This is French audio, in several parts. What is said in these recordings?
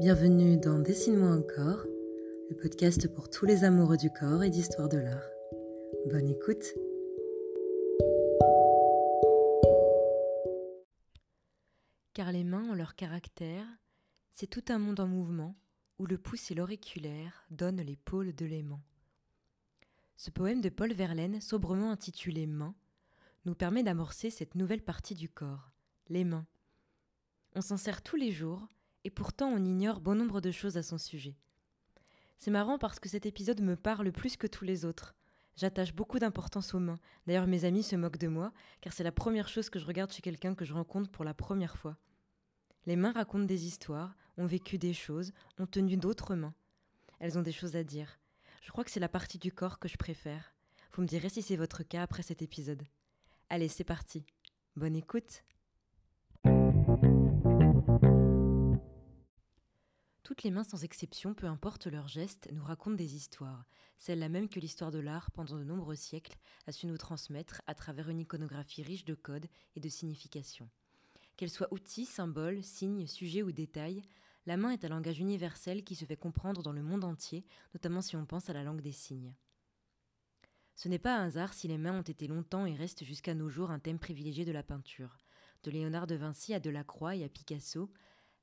Bienvenue dans Dessine-moi encore, le podcast pour tous les amoureux du corps et d'histoire de l'art. Bonne écoute Car les mains ont leur caractère, c'est tout un monde en mouvement où le pouce et l'auriculaire donnent les pôles de l'aimant. Ce poème de Paul Verlaine, sobrement intitulé Mains, nous permet d'amorcer cette nouvelle partie du corps, les mains. On s'en sert tous les jours, et pourtant on ignore bon nombre de choses à son sujet. C'est marrant parce que cet épisode me parle plus que tous les autres. J'attache beaucoup d'importance aux mains. D'ailleurs, mes amis se moquent de moi, car c'est la première chose que je regarde chez quelqu'un que je rencontre pour la première fois. Les mains racontent des histoires, ont vécu des choses, ont tenu d'autres mains. Elles ont des choses à dire. Je crois que c'est la partie du corps que je préfère. Vous me direz si c'est votre cas après cet épisode. Allez, c'est parti. Bonne écoute. Toutes les mains sans exception, peu importe leurs gestes, nous racontent des histoires, celles-là même que l'histoire de l'art, pendant de nombreux siècles, a su nous transmettre à travers une iconographie riche de codes et de significations. Qu'elle soit outil, symbole, signe, sujet ou détail, la main est un langage universel qui se fait comprendre dans le monde entier, notamment si on pense à la langue des signes. Ce n'est pas un hasard si les mains ont été longtemps et restent jusqu'à nos jours un thème privilégié de la peinture. De Léonard de Vinci à Delacroix et à Picasso,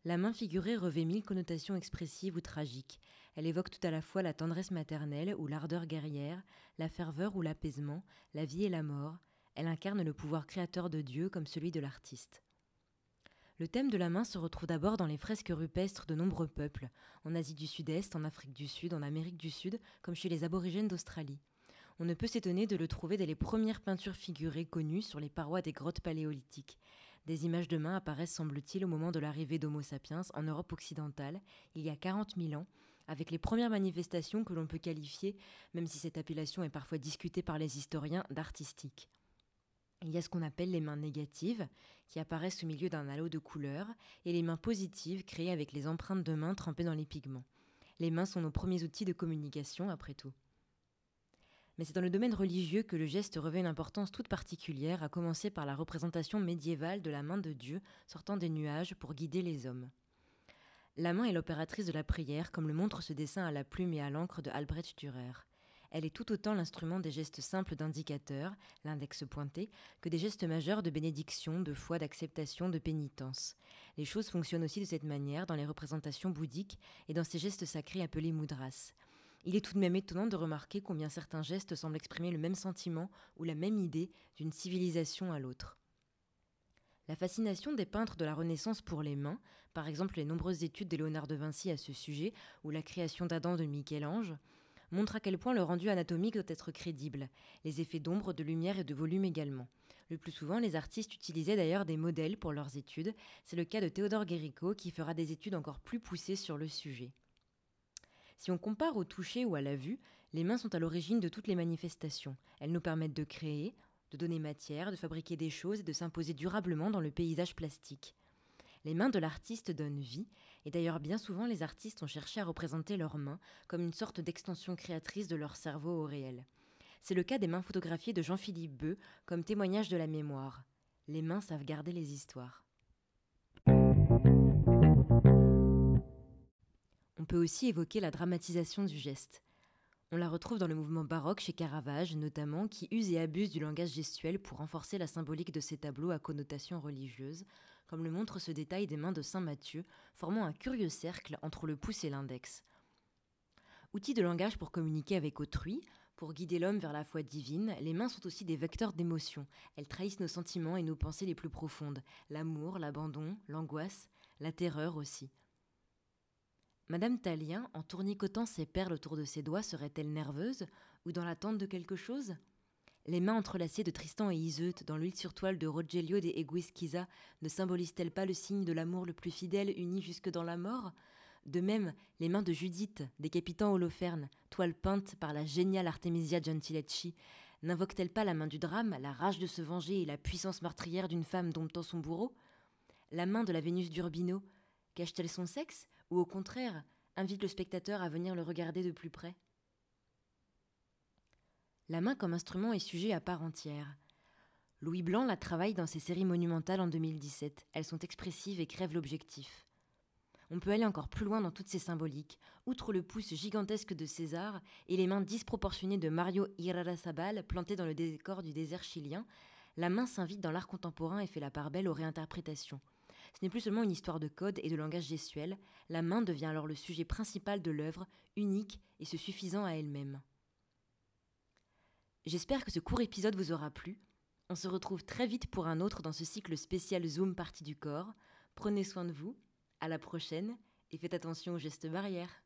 la main figurée revêt mille connotations expressives ou tragiques. Elle évoque tout à la fois la tendresse maternelle ou l'ardeur guerrière, la ferveur ou l'apaisement, la vie et la mort. Elle incarne le pouvoir créateur de Dieu comme celui de l'artiste. Le thème de la main se retrouve d'abord dans les fresques rupestres de nombreux peuples, en Asie du Sud-Est, en Afrique du Sud, en Amérique du Sud, comme chez les aborigènes d'Australie. On ne peut s'étonner de le trouver dès les premières peintures figurées connues sur les parois des grottes paléolithiques. Des images de mains apparaissent, semble-t-il, au moment de l'arrivée d'Homo sapiens en Europe occidentale, il y a 40 000 ans, avec les premières manifestations que l'on peut qualifier, même si cette appellation est parfois discutée par les historiens, d'artistiques. Il y a ce qu'on appelle les mains négatives, qui apparaissent au milieu d'un halo de couleurs, et les mains positives, créées avec les empreintes de mains trempées dans les pigments. Les mains sont nos premiers outils de communication, après tout mais c'est dans le domaine religieux que le geste revêt une importance toute particulière, à commencer par la représentation médiévale de la main de Dieu sortant des nuages pour guider les hommes. La main est l'opératrice de la prière, comme le montre ce dessin à la plume et à l'encre de Albrecht Dürer. Elle est tout autant l'instrument des gestes simples d'indicateur, l'index pointé, que des gestes majeurs de bénédiction, de foi, d'acceptation, de pénitence. Les choses fonctionnent aussi de cette manière dans les représentations bouddhiques et dans ces gestes sacrés appelés mudras. Il est tout de même étonnant de remarquer combien certains gestes semblent exprimer le même sentiment ou la même idée d'une civilisation à l'autre. La fascination des peintres de la Renaissance pour les mains, par exemple les nombreuses études de Léonard de Vinci à ce sujet, ou la création d'Adam de Michel-Ange, montre à quel point le rendu anatomique doit être crédible, les effets d'ombre, de lumière et de volume également. Le plus souvent, les artistes utilisaient d'ailleurs des modèles pour leurs études, c'est le cas de Théodore Guéricault qui fera des études encore plus poussées sur le sujet. Si on compare au toucher ou à la vue, les mains sont à l'origine de toutes les manifestations. Elles nous permettent de créer, de donner matière, de fabriquer des choses et de s'imposer durablement dans le paysage plastique. Les mains de l'artiste donnent vie, et d'ailleurs bien souvent les artistes ont cherché à représenter leurs mains comme une sorte d'extension créatrice de leur cerveau au réel. C'est le cas des mains photographiées de Jean-Philippe Beu comme témoignage de la mémoire. Les mains savent garder les histoires. On peut aussi évoquer la dramatisation du geste. On la retrouve dans le mouvement baroque chez Caravage notamment, qui use et abuse du langage gestuel pour renforcer la symbolique de ses tableaux à connotation religieuse, comme le montre ce détail des mains de Saint Matthieu, formant un curieux cercle entre le pouce et l'index. Outil de langage pour communiquer avec autrui, pour guider l'homme vers la foi divine, les mains sont aussi des vecteurs d'émotion. Elles trahissent nos sentiments et nos pensées les plus profondes, l'amour, l'abandon, l'angoisse, la terreur aussi. Madame Talien, en tournicotant ses perles autour de ses doigts, serait-elle nerveuse ou dans l'attente de quelque chose? Les mains entrelacées de Tristan et Iseut dans l'huile sur toile de Rogelio de Eguisquiza ne symbolisent-elles pas le signe de l'amour le plus fidèle uni jusque dans la mort? De même, les mains de Judith, décapitant Holoferne, toile peinte par la géniale Artemisia Gentilecci, n'invoquent-elles pas la main du drame, la rage de se venger et la puissance meurtrière d'une femme domptant son bourreau? La main de la Vénus d'Urbino, cache-t-elle son sexe ou au contraire invite le spectateur à venir le regarder de plus près La main comme instrument est sujet à part entière. Louis Blanc la travaille dans ses séries monumentales en 2017. Elles sont expressives et crèvent l'objectif. On peut aller encore plus loin dans toutes ces symboliques. Outre le pouce gigantesque de César et les mains disproportionnées de Mario Irarasabal plantées dans le décor du désert chilien, la main s'invite dans l'art contemporain et fait la part belle aux réinterprétations. Ce n'est plus seulement une histoire de code et de langage gestuel, la main devient alors le sujet principal de l'œuvre, unique et se suffisant à elle-même. J'espère que ce court épisode vous aura plu. On se retrouve très vite pour un autre dans ce cycle spécial Zoom partie du corps. Prenez soin de vous, à la prochaine et faites attention aux gestes barrières.